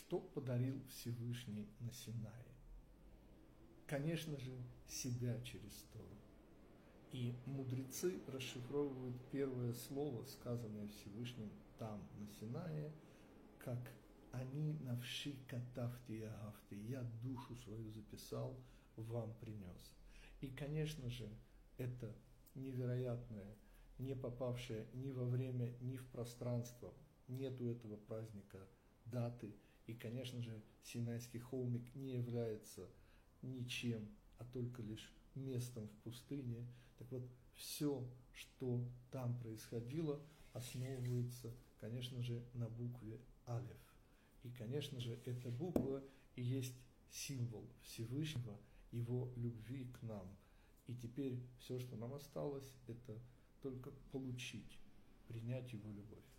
что подарил Всевышний на Синае? Конечно же, себя через Тору. И мудрецы расшифровывают первое слово, сказанное Всевышним там, на Синае, как «Они навши катавти и агавти», «Я душу свою записал, вам принес». И, конечно же, это невероятное, не попавшее ни во время, ни в пространство, нету этого праздника даты. И, конечно же, Синайский холмик не является ничем, а только лишь местом в пустыне. Так вот, все, что там происходило, основывается, конечно же, на букве Алев. И, конечно же, эта буква и есть символ Всевышнего, его любви к нам. И теперь все, что нам осталось, это только получить, принять его любовь.